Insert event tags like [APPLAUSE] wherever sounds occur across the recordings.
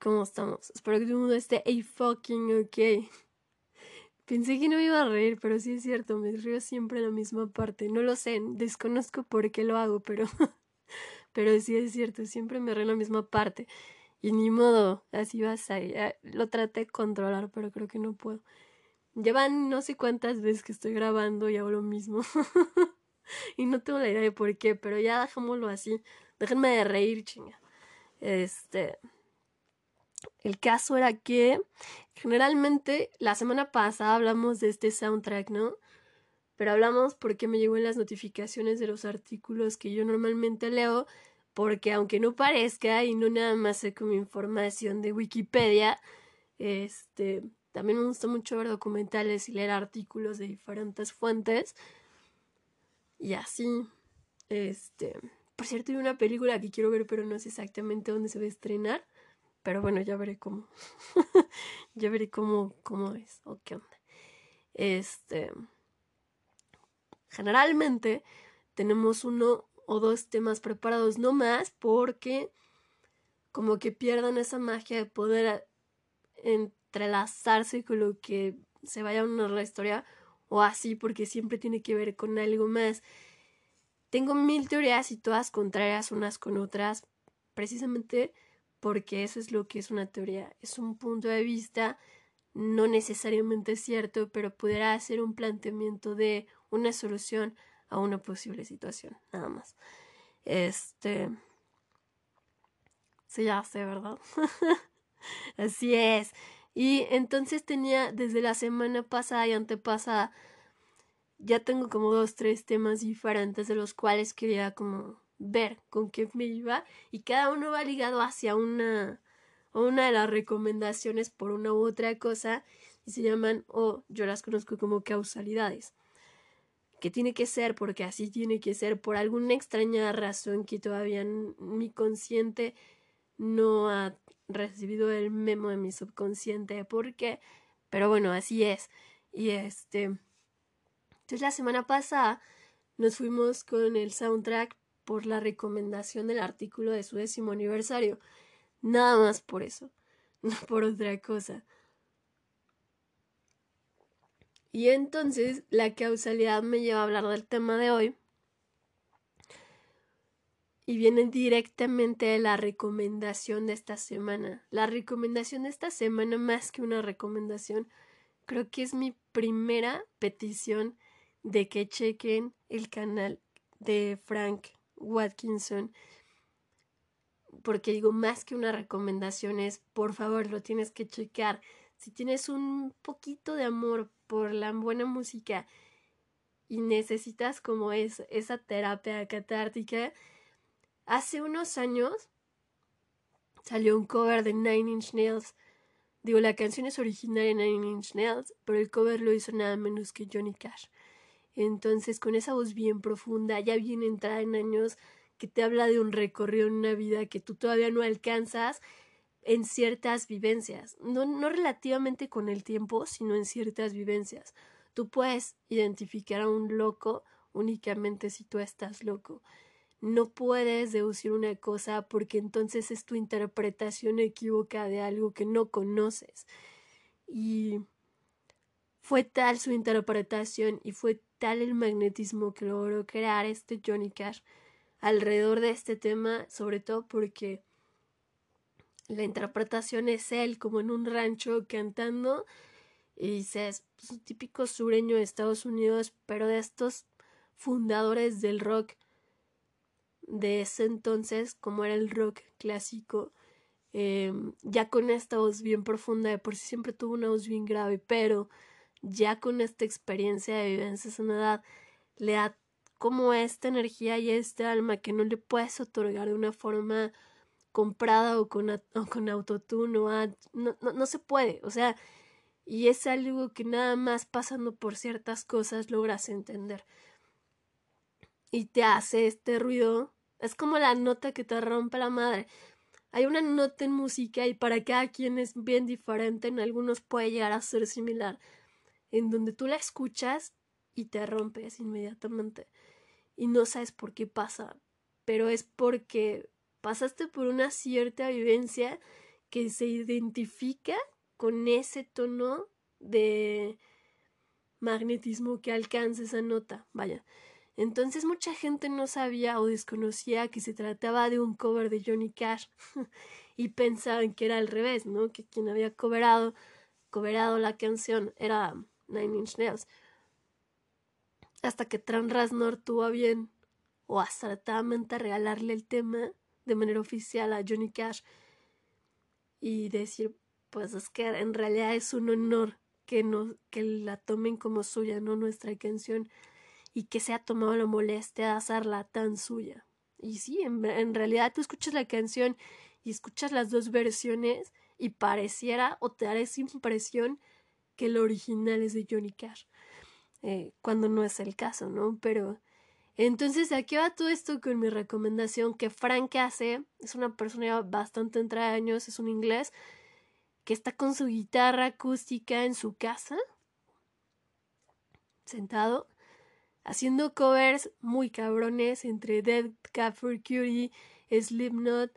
¿Cómo estamos? Espero que todo el mundo esté a fucking ok. [LAUGHS] Pensé que no me iba a reír, pero sí es cierto, me río siempre en la misma parte. No lo sé, desconozco por qué lo hago, pero, [LAUGHS] pero sí es cierto, siempre me río en la misma parte. Y ni modo, así vas a Lo traté de controlar, pero creo que no puedo. Llevan no sé cuántas veces que estoy grabando y hago lo mismo. [LAUGHS] y no tengo la idea de por qué, pero ya dejémoslo así. Déjenme de reír, chinga. Este. El caso era que generalmente la semana pasada hablamos de este soundtrack, ¿no? Pero hablamos porque me llegó en las notificaciones de los artículos que yo normalmente leo, porque aunque no parezca y no nada más sé como información de Wikipedia, este, también me gusta mucho ver documentales y leer artículos de diferentes fuentes. Y así, este, por cierto, hay una película que quiero ver, pero no sé exactamente dónde se va a estrenar. Pero bueno, ya veré cómo. [LAUGHS] ya veré cómo, cómo es o qué onda. Este. Generalmente tenemos uno o dos temas preparados, no más, porque como que pierdan esa magia de poder entrelazarse con lo que se vaya a una historia o así, porque siempre tiene que ver con algo más. Tengo mil teorías y todas contrarias unas con otras, precisamente porque eso es lo que es una teoría, es un punto de vista no necesariamente cierto, pero pudiera ser un planteamiento de una solución a una posible situación, nada más. Este. Sí, ya sé, ¿verdad? [LAUGHS] Así es. Y entonces tenía desde la semana pasada y antepasada, ya tengo como dos, tres temas diferentes de los cuales quería como ver con qué me iba y cada uno va ligado hacia una una de las recomendaciones por una u otra cosa y se llaman o yo las conozco como causalidades. Que tiene que ser porque así tiene que ser por alguna extraña razón que todavía mi consciente no ha recibido el memo de mi subconsciente por qué pero bueno así es. Y este entonces la semana pasada nos fuimos con el soundtrack por la recomendación del artículo de su décimo aniversario. Nada más por eso, [LAUGHS] no por otra cosa. Y entonces la causalidad me lleva a hablar del tema de hoy. Y viene directamente de la recomendación de esta semana. La recomendación de esta semana, más que una recomendación, creo que es mi primera petición de que chequen el canal de Frank Watkinson, porque digo, más que una recomendación es, por favor, lo tienes que checar. Si tienes un poquito de amor por la buena música y necesitas como es esa terapia catártica, hace unos años salió un cover de Nine Inch Nails. Digo, la canción es originaria de Nine Inch Nails, pero el cover lo hizo nada menos que Johnny Cash. Entonces, con esa voz bien profunda, ya bien entrada en años, que te habla de un recorrido en una vida que tú todavía no alcanzas en ciertas vivencias, no, no relativamente con el tiempo, sino en ciertas vivencias. Tú puedes identificar a un loco únicamente si tú estás loco. No puedes deducir una cosa porque entonces es tu interpretación equívoca de algo que no conoces. Y fue tal su interpretación y fue tal el magnetismo que logró crear este Johnny Cash alrededor de este tema, sobre todo porque la interpretación es él como en un rancho cantando y dices, pues, un típico sureño de Estados Unidos, pero de estos fundadores del rock de ese entonces, como era el rock clásico, em, ya con esta voz bien profunda, de por sí siempre tuvo una voz bien grave, pero ya con esta experiencia de vivencias en edad, le da como esta energía y este alma que no le puedes otorgar de una forma comprada o con, con autotune o no, no, no se puede, o sea, y es algo que nada más pasando por ciertas cosas logras entender. Y te hace este ruido, es como la nota que te rompe la madre. Hay una nota en música y para cada quien es bien diferente, en algunos puede llegar a ser similar en donde tú la escuchas y te rompes inmediatamente y no sabes por qué pasa, pero es porque pasaste por una cierta vivencia que se identifica con ese tono de magnetismo que alcanza esa nota, vaya. Entonces mucha gente no sabía o desconocía que se trataba de un cover de Johnny Cash [LAUGHS] y pensaban que era al revés, ¿no? Que quien había coverado, coverado la canción era Nine Inch Nails. Hasta que Tran Reznor tuvo bien o acertadamente regalarle el tema de manera oficial a Johnny Cash y decir, pues es que en realidad es un honor que, no, que la tomen como suya, no nuestra canción, y que se ha tomado la molestia de hacerla tan suya. Y sí, en, en realidad tú escuchas la canción y escuchas las dos versiones y pareciera o te da esa impresión que el original es de Johnny Cash, eh, cuando no es el caso, ¿no? Pero entonces aquí va todo esto con mi recomendación que Frank hace, es una persona bastante entre años, es un inglés, que está con su guitarra acústica en su casa, sentado, haciendo covers muy cabrones entre Dead Cat for Cutie, Slipknot,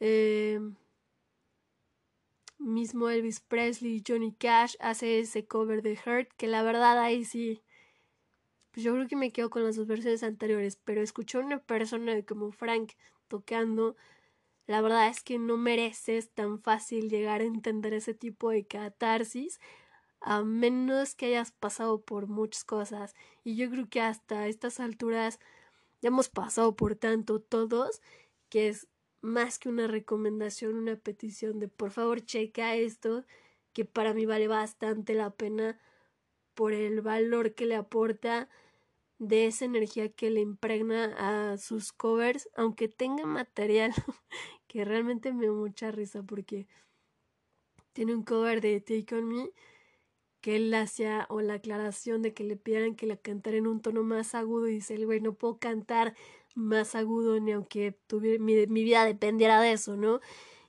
eh, mismo Elvis Presley, Johnny Cash hace ese cover de Hurt, que la verdad ahí sí, pues yo creo que me quedo con las dos versiones anteriores, pero escuchar una persona como Frank tocando la verdad es que no mereces tan fácil llegar a entender ese tipo de catarsis a menos que hayas pasado por muchas cosas. Y yo creo que hasta estas alturas ya hemos pasado por tanto todos que es más que una recomendación, una petición de por favor checa esto, que para mí vale bastante la pena por el valor que le aporta de esa energía que le impregna a sus covers, aunque tenga material [LAUGHS] que realmente me da mucha risa porque tiene un cover de Take On Me que él hacía o la aclaración de que le pidieran que la cantara en un tono más agudo y dice el güey no puedo cantar más agudo ni aunque tuviera, mi, vida dependiera de eso, ¿no?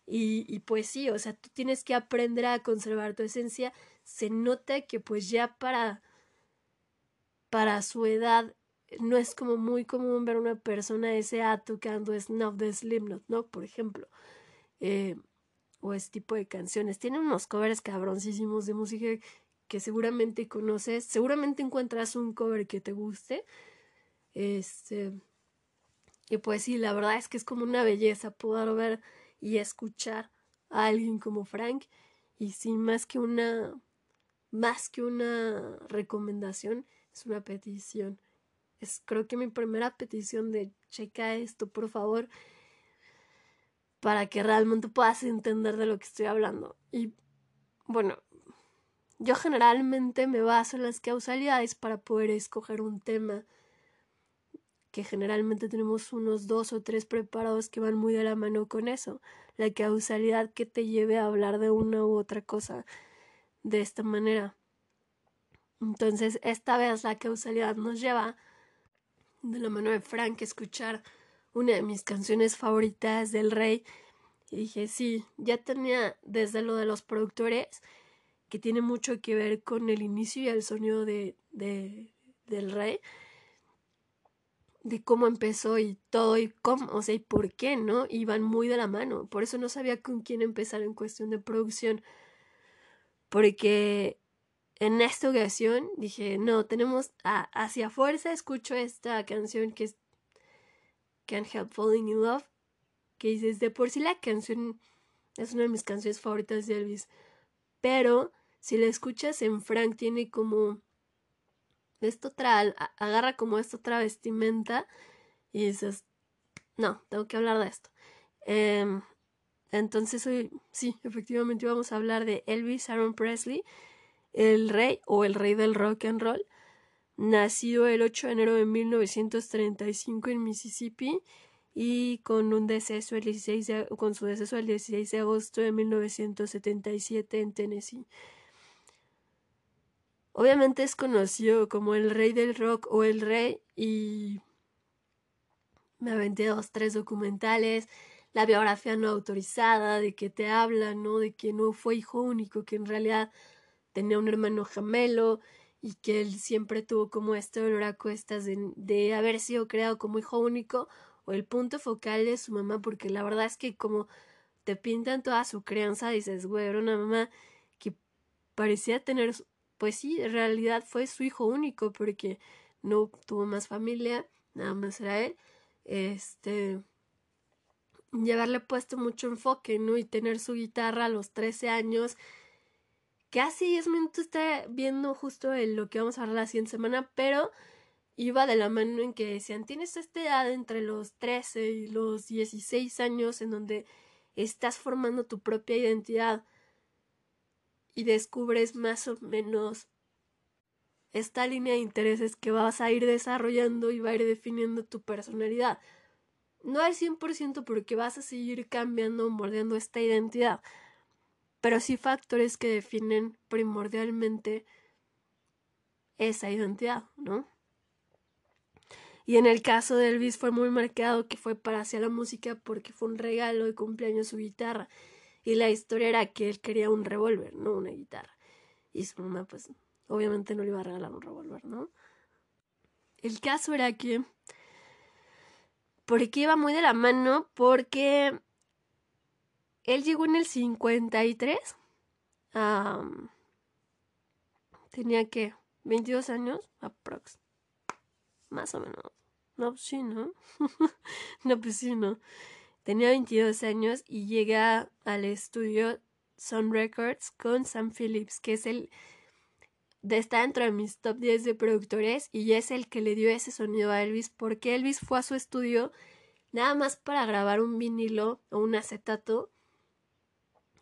Y, pues sí, o sea, tú tienes que aprender a conservar tu esencia. Se nota que pues ya para para su edad no es como muy común ver una persona de ese edad tocando Snuff de Slipknot, ¿no? Por ejemplo. Eh, o ese tipo de canciones. Tiene unos covers cabroncísimos de música que seguramente conoces. Seguramente encuentras un cover que te guste. Este. Y pues sí, la verdad es que es como una belleza poder ver y escuchar a alguien como Frank. Y sin más que una. Más que una recomendación, es una petición es creo que mi primera petición de checa esto, por favor, para que realmente puedas entender de lo que estoy hablando. Y bueno, yo generalmente me baso en las causalidades para poder escoger un tema generalmente tenemos unos dos o tres preparados que van muy de la mano con eso. La causalidad que te lleve a hablar de una u otra cosa de esta manera. Entonces, esta vez la causalidad nos lleva de la mano de Frank escuchar una de mis canciones favoritas del rey. Y dije, sí, ya tenía desde lo de los productores, que tiene mucho que ver con el inicio y el sonido de, de, del rey, de cómo empezó y todo y cómo, o sea, y por qué, ¿no? Iban muy de la mano. Por eso no sabía con quién empezar en cuestión de producción. Porque en esta ocasión dije, no, tenemos hacia fuerza, escucho esta canción que es Can't Help Falling in Love, que dices, de por sí la canción es una de mis canciones favoritas de Elvis, pero si la escuchas en Frank tiene como esto otra, agarra como esta otra vestimenta y dices, no, tengo que hablar de esto. Em, entonces hoy, sí, efectivamente vamos a hablar de Elvis Aaron Presley el rey o el rey del rock and roll, nacido el 8 de enero de 1935 en Mississippi y con un deceso el 16 con su deceso el 16 de agosto de 1977 en Tennessee. Obviamente es conocido como el rey del rock o el rey y me aventé dos, tres documentales, la biografía no autorizada de que te habla, ¿no? De que no fue hijo único, que en realidad tenía un hermano gemelo y que él siempre tuvo como este dolor a cuestas de, haber sido creado como hijo único o el punto focal de su mamá, porque la verdad es que como te pintan toda su crianza, dices, güey, era una mamá que parecía tener, pues sí, en realidad fue su hijo único porque no tuvo más familia, nada más era él. Este, llevarle puesto mucho enfoque, ¿no? Y tener su guitarra a los 13 años. Casi 10 minutos está viendo justo lo que vamos a hablar la siguiente semana, pero iba de la mano en que decían, tienes esta edad entre los 13 y los 16 años en donde estás formando tu propia identidad y descubres más o menos esta línea de intereses que vas a ir desarrollando y va a ir definiendo tu personalidad. No al 100% porque vas a seguir cambiando moldeando esta identidad, pero sí factores que definen primordialmente esa identidad, ¿no? Y en el caso de Elvis fue muy marcado que fue para hacer la música porque fue un regalo de cumpleaños su guitarra. Y la historia era que él quería un revólver, no una guitarra. Y su mamá, pues, obviamente no le iba a regalar un revólver, ¿no? El caso era que. Porque iba muy de la mano, porque. Él llegó en el 53. tenía que 22 años, aprox. Más o menos. No, pues sí, ¿no? [LAUGHS] no, pues sí, ¿no? Tenía 22 años y llega al estudio Sun Records con Sam Phillips, que es el está dentro de mis top 10 de productores y es el que le dio ese sonido a Elvis porque Elvis fue a su estudio nada más para grabar un vinilo o un acetato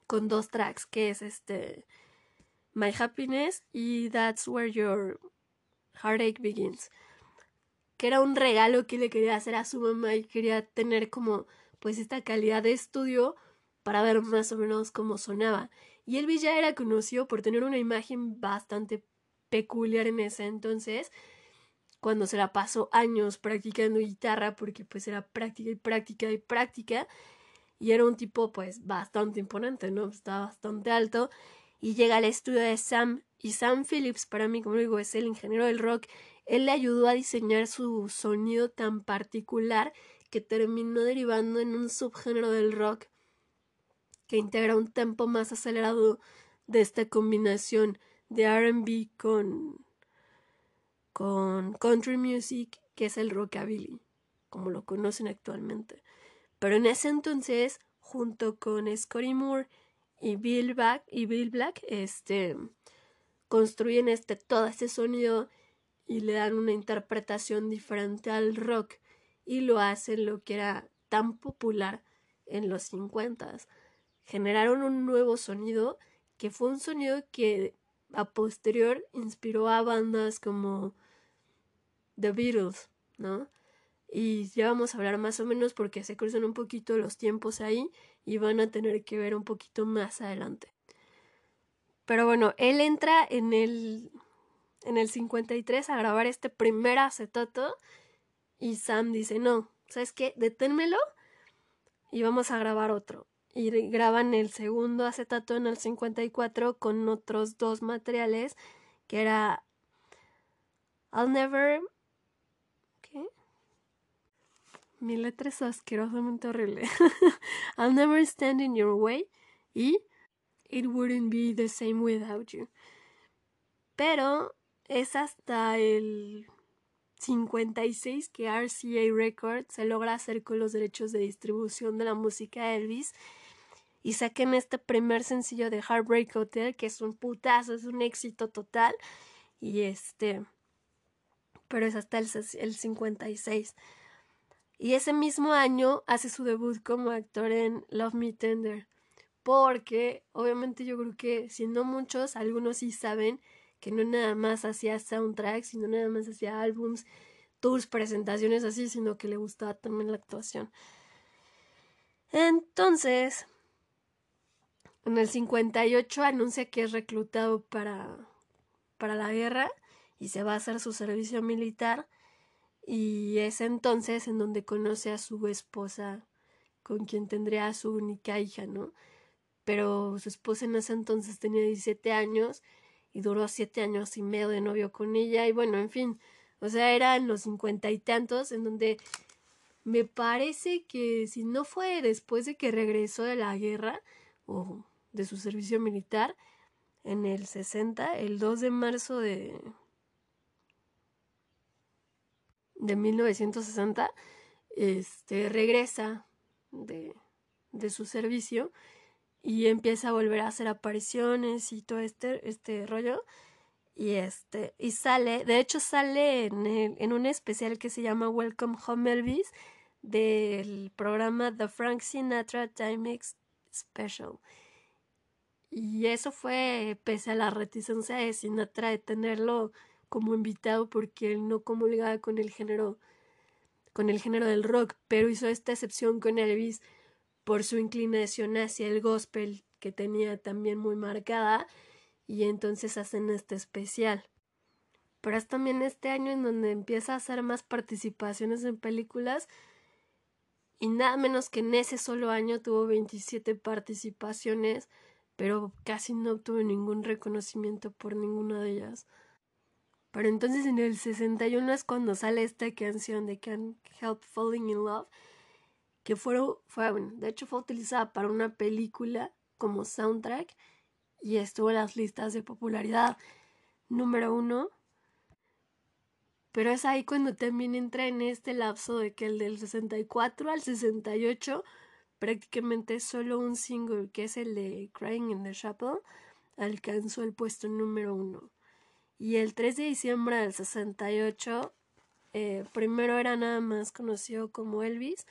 con dos tracks, que es este My Happiness y That's Where Your Heartache Begins que era un regalo que le quería hacer a su mamá y quería tener como pues esta calidad de estudio para ver más o menos cómo sonaba. Y Elvis ya era conocido por tener una imagen bastante peculiar en ese entonces, cuando se la pasó años practicando guitarra, porque pues era práctica y práctica y práctica, y era un tipo pues bastante imponente, ¿no? Estaba bastante alto, y llega al estudio de Sam, y Sam Phillips, para mí, como digo, es el ingeniero del rock, él le ayudó a diseñar su sonido tan particular que terminó derivando en un subgénero del rock que integra un tempo más acelerado de esta combinación de RB con, con country music, que es el rockabilly, como lo conocen actualmente. Pero en ese entonces, junto con Scotty Moore y Bill Black, y Bill Black este, construyen este, todo este sonido y le dan una interpretación diferente al rock y lo hacen lo que era tan popular en los 50. Generaron un nuevo sonido que fue un sonido que a posterior inspiró a bandas como The Beatles, ¿no? Y ya vamos a hablar más o menos porque se cruzan un poquito los tiempos ahí y van a tener que ver un poquito más adelante. Pero bueno, él entra en el en el 53 a grabar este primer acetato y Sam dice, no, ¿sabes qué? Deténmelo y vamos a grabar otro. Y graban el segundo acetato en el 54 con otros dos materiales que era I'll never... ¿Qué? Mi letra es asquerosamente horrible. [LAUGHS] I'll never stand in your way y It wouldn't be the same without you. Pero es hasta el 56 que RCA Records se logra hacer con los derechos de distribución de la música Elvis y saquen este primer sencillo de Heartbreak Hotel que es un putazo, es un éxito total. Y este pero es hasta el, el 56 y ese mismo año hace su debut como actor en Love Me Tender porque obviamente yo creo que si no muchos algunos sí saben que no nada más hacía soundtracks, sino nada más hacía álbums, tours, presentaciones así, sino que le gustaba también la actuación. Entonces, en el 58 anuncia que es reclutado para, para la guerra y se va a hacer su servicio militar. Y es entonces en donde conoce a su esposa, con quien tendría su única hija, ¿no? Pero su esposa en ese entonces tenía 17 años y duró siete años y medio de novio con ella y bueno, en fin, o sea, era en los cincuenta y tantos en donde Me parece que si no fue después de que regresó de la guerra o de su servicio militar en el 60, el 2 de marzo de de 1960, este regresa de, de su servicio y empieza a volver a hacer apariciones y todo este, este rollo. Y este y sale de hecho sale en, en un especial que se llama Welcome Home Elvis del programa The Frank Sinatra Timex Special. Y eso fue pese a la reticencia de Sinatra de tenerlo como invitado porque él no comulgaba con el género con el género del rock pero hizo esta excepción con Elvis por su inclinación hacia el gospel que tenía también muy marcada y entonces hacen este especial. Pero es también este año en donde empieza a hacer más participaciones en películas y nada menos que en ese solo año tuvo 27 participaciones, pero casi no obtuvo ningún reconocimiento por ninguna de ellas. Pero entonces en el 61 es cuando sale esta canción de Can't Help Falling in Love, que fue, fue de hecho fue utilizada para una película como soundtrack y estuvo en las listas de popularidad número uno. Pero es ahí cuando también entra en este lapso de que el del 64 al 68 prácticamente solo un single que es el de Crying in the Chapel alcanzó el puesto número uno. Y el 3 de diciembre del 68 eh, primero era nada más conocido como Elvis,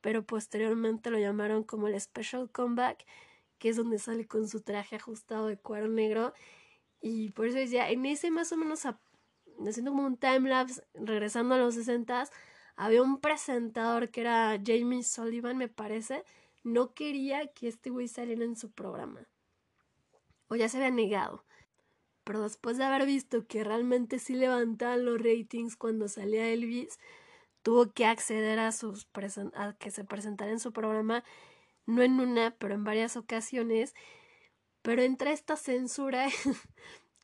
pero posteriormente lo llamaron como el Special Comeback que es donde sale con su traje ajustado de cuero negro. Y por eso decía, en ese más o menos, haciendo como un timelapse, regresando a los 60 había un presentador que era Jamie Sullivan, me parece, no quería que este güey saliera en su programa. O ya se había negado. Pero después de haber visto que realmente sí levantaban los ratings cuando salía Elvis, tuvo que acceder a sus a que se presentara en su programa no en una, pero en varias ocasiones, pero entra esta censura [LAUGHS]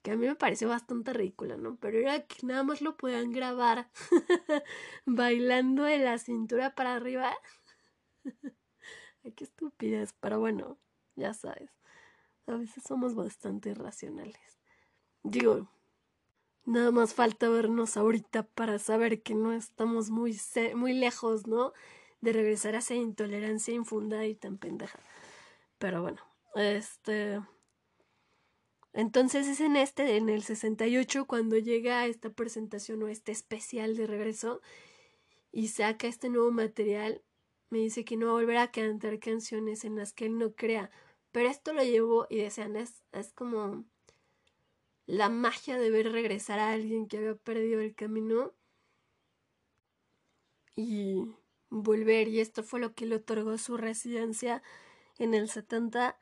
que a mí me pareció bastante ridícula, ¿no? Pero era que nada más lo puedan grabar [LAUGHS] bailando de la cintura para arriba. [LAUGHS] Ay, qué estupidez, pero bueno, ya sabes, a veces somos bastante irracionales. Digo, nada más falta vernos ahorita para saber que no estamos muy, muy lejos, ¿no? de regresar a esa intolerancia infundada y tan pendeja. Pero bueno, este... Entonces es en este, en el 68, cuando llega esta presentación o este especial de regreso y saca este nuevo material, me dice que no va a cantar canciones en las que él no crea. Pero esto lo llevó y decían, es, es como la magia de ver regresar a alguien que había perdido el camino. Y volver y esto fue lo que le otorgó su residencia en el 70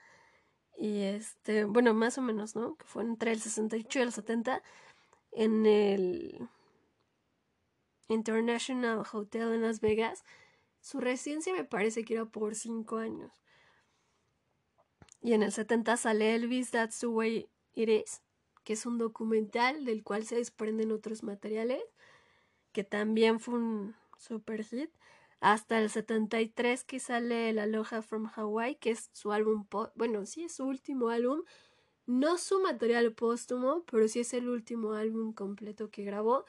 y este, bueno, más o menos, ¿no? Que fue entre el 68 y el 70 en el International Hotel en Las Vegas. Su residencia me parece que era por cinco años. Y en el 70 sale Elvis, That's the Way It Is, que es un documental del cual se desprenden otros materiales, que también fue un super hit hasta el 73 que sale el Aloha from Hawaii, que es su álbum, bueno, sí es su último álbum, no su material póstumo, pero sí es el último álbum completo que grabó.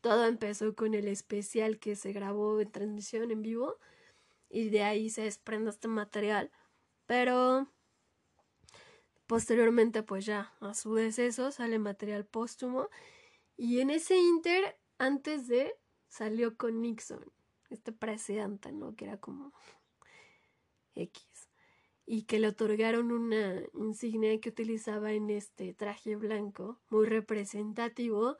Todo empezó con el especial que se grabó en transmisión en vivo y de ahí se desprende este material, pero posteriormente pues ya a su deceso sale material póstumo y en ese inter antes de salió con Nixon este presidente, ¿no? Que era como X. Y que le otorgaron una insignia que utilizaba en este traje blanco, muy representativo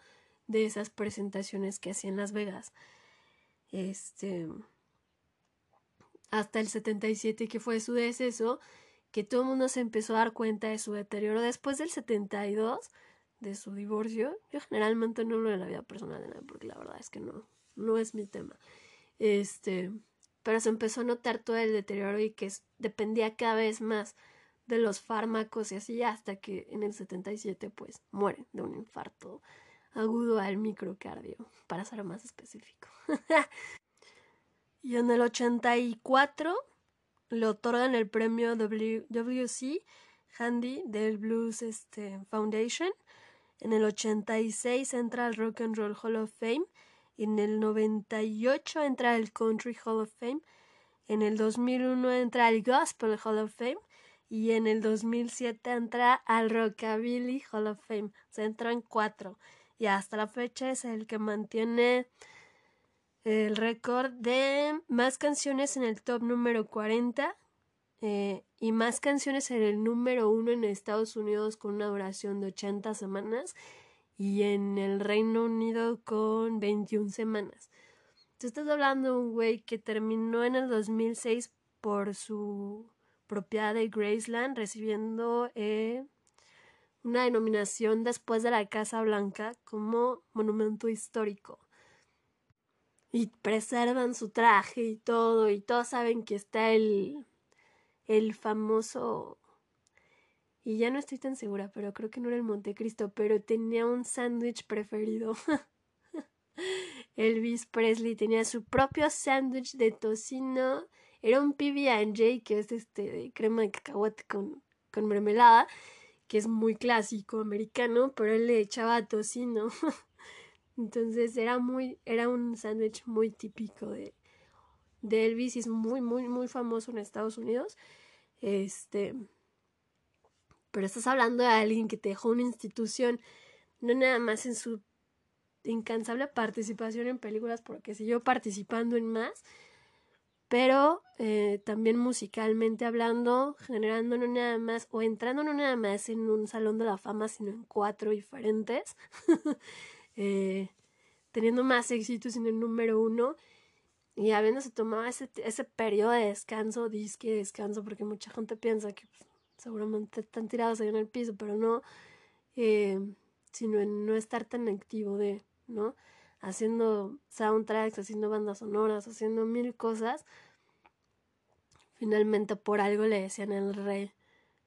de esas presentaciones que hacía en Las Vegas. Este. Hasta el 77, que fue su deceso, que todo el mundo se empezó a dar cuenta de su deterioro. Después del 72, de su divorcio, yo generalmente no lo de la vida personal de nada, porque la verdad es que no, no es mi tema. Este, pero se empezó a notar todo el deterioro y que dependía cada vez más de los fármacos y así hasta que en el 77 pues muere de un infarto agudo al microcardio, para ser más específico. [LAUGHS] Y en el 84 le otorgan el premio WC Handy del Blues este, Foundation. En el 86 entra al Rock and Roll Hall of Fame. En el 98 entra al Country Hall of Fame. En el 2001 entra al Gospel Hall of Fame. Y en el 2007 entra al Rockabilly Hall of Fame. Se entra en cuatro. Y hasta la fecha es el que mantiene el récord de más canciones en el top número 40 eh, y más canciones en el número 1 en Estados Unidos con una duración de 80 semanas y en el Reino Unido con 21 semanas. Tú estás hablando de un güey que terminó en el 2006 por su propiedad de Graceland recibiendo eh, una denominación después de la Casa Blanca como monumento histórico y preservan su traje y todo, y todos saben que está el, el famoso, y ya no estoy tan segura, pero creo que no era el Montecristo, pero tenía un sándwich preferido. [LAUGHS] Elvis Presley tenía su propio sándwich de tocino, era un PB&J que es este de crema de cacahuate con, con mermelada, que es muy clásico americano, pero él le echaba tocino. [LAUGHS] Entonces era muy, era un sándwich muy típico de, Elvis y es muy, muy, muy famoso en Estados Unidos. Este, pero estás hablando de alguien que te dejó una institución, no nada más en su incansable participación en películas, porque siguió participando en más, pero eh, también musicalmente hablando, generando no nada más, o entrando no nada más en un salón de la fama, sino en cuatro diferentes. [LAUGHS] Eh, teniendo más éxitos en el número uno y habiéndose tomado ese, ese periodo de descanso, disque descanso, porque mucha gente piensa que pues, seguramente están tirados ahí en el piso, pero no, eh, sino en no estar tan activo de, ¿no? Haciendo soundtracks, haciendo bandas sonoras, haciendo mil cosas. Finalmente por algo le decían el rey,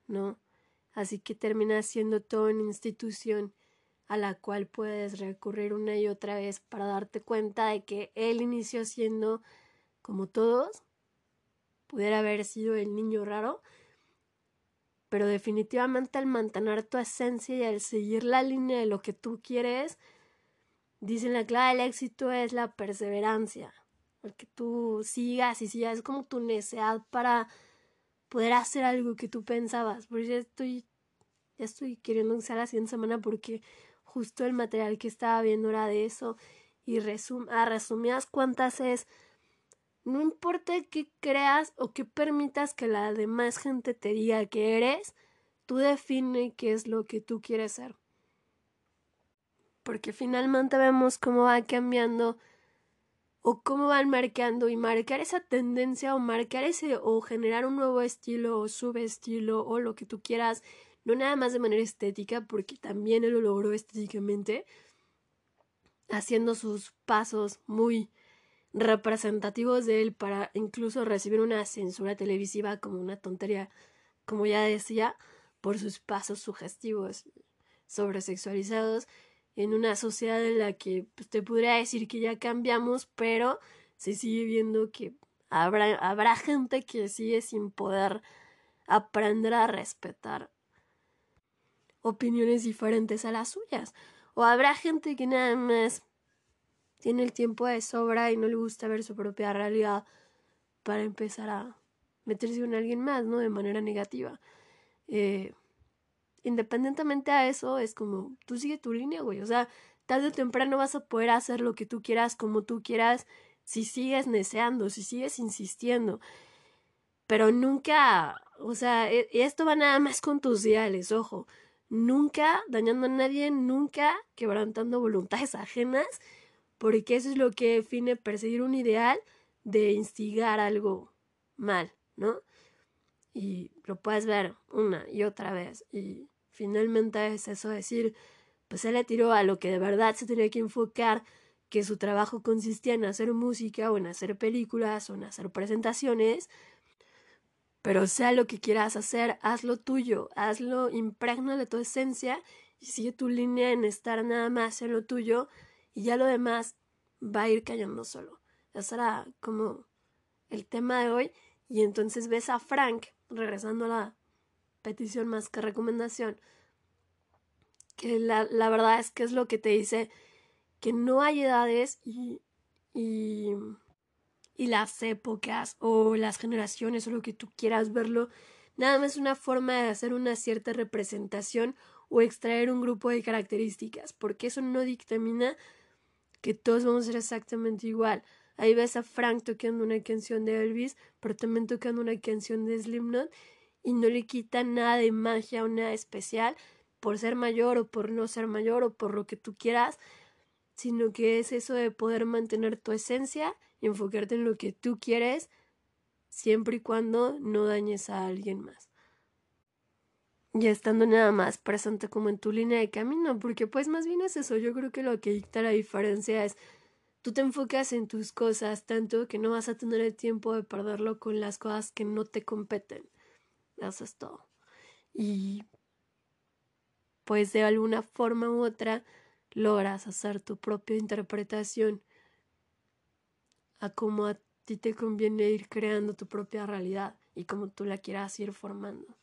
¿no? Así que termina siendo todo una institución a la cual puedes recurrir una y otra vez para darte cuenta de que él inició siendo como todos, pudiera haber sido el niño raro, pero definitivamente al mantener tu esencia y al seguir la línea de lo que tú quieres, dicen la clave del éxito es la perseverancia, el que tú sigas y sigas, es como tu necesidad para poder hacer algo que tú pensabas, porque ya estoy, ya estoy queriendo usar la siguiente semana porque justo el material que estaba viendo era de eso y resum a resumidas cuentas es no importa qué creas o qué permitas que la demás gente te diga que eres, tú define qué es lo que tú quieres ser. Porque finalmente vemos cómo va cambiando o cómo van marcando y marcar esa tendencia o marcar ese o generar un nuevo estilo o subestilo o lo que tú quieras no nada más de manera estética, porque también él lo logró estéticamente, haciendo sus pasos muy representativos de él para incluso recibir una censura televisiva como una tontería, como ya decía, por sus pasos sugestivos, sobresexualizados, en una sociedad en la que pues, te podría decir que ya cambiamos, pero se sigue viendo que habrá, habrá gente que sigue sin poder aprender a respetar opiniones diferentes a las suyas. O habrá gente que nada más tiene el tiempo de sobra y no le gusta ver su propia realidad para empezar a meterse con alguien más, ¿no? De manera negativa. Eh, independientemente a eso, es como, tú sigue tu línea, güey. O sea, tarde o temprano vas a poder hacer lo que tú quieras, como tú quieras, si sigues deseando, si sigues insistiendo. Pero nunca, o sea, e, esto va nada más con tus ideales, ojo nunca dañando a nadie, nunca quebrantando voluntades ajenas, porque eso es lo que define perseguir un ideal de instigar algo mal, ¿no? Y lo puedes ver una y otra vez. Y finalmente es eso decir, pues él le tiró a lo que de verdad se tenía que enfocar, que su trabajo consistía en hacer música o en hacer películas o en hacer presentaciones, pero sea lo que quieras hacer, hazlo tuyo, hazlo, impregna de tu esencia y sigue tu línea en estar nada más en lo tuyo y ya lo demás va a ir cayendo solo. Esa era como el tema de hoy y entonces ves a Frank, regresando a la petición más que recomendación, que la, la verdad es que es lo que te dice que no hay edades y, y, y las épocas o las generaciones o lo que tú quieras verlo, nada más una forma de hacer una cierta representación o extraer un grupo de características, porque eso no dictamina que todos vamos a ser exactamente igual. Ahí ves a Frank tocando una canción de Elvis, pero también tocando una canción de Slipknot y no le quita nada de magia o nada especial por ser mayor o por no ser mayor o por lo que tú quieras, sino que es eso de poder mantener tu esencia y enfocarte en lo que tú quieres siempre y cuando no dañes a alguien más. Y estando nada más presente como en tu línea de camino, porque pues más bien es eso, yo creo que lo que dicta la diferencia es tú te enfocas en tus cosas tanto que no vas a tener el tiempo de perderlo con las cosas que no te competen. Eso es todo. Y pues de alguna forma u otra logras hacer tu propia interpretación a cómo a ti te conviene ir creando tu propia realidad y cómo tú la quieras ir formando.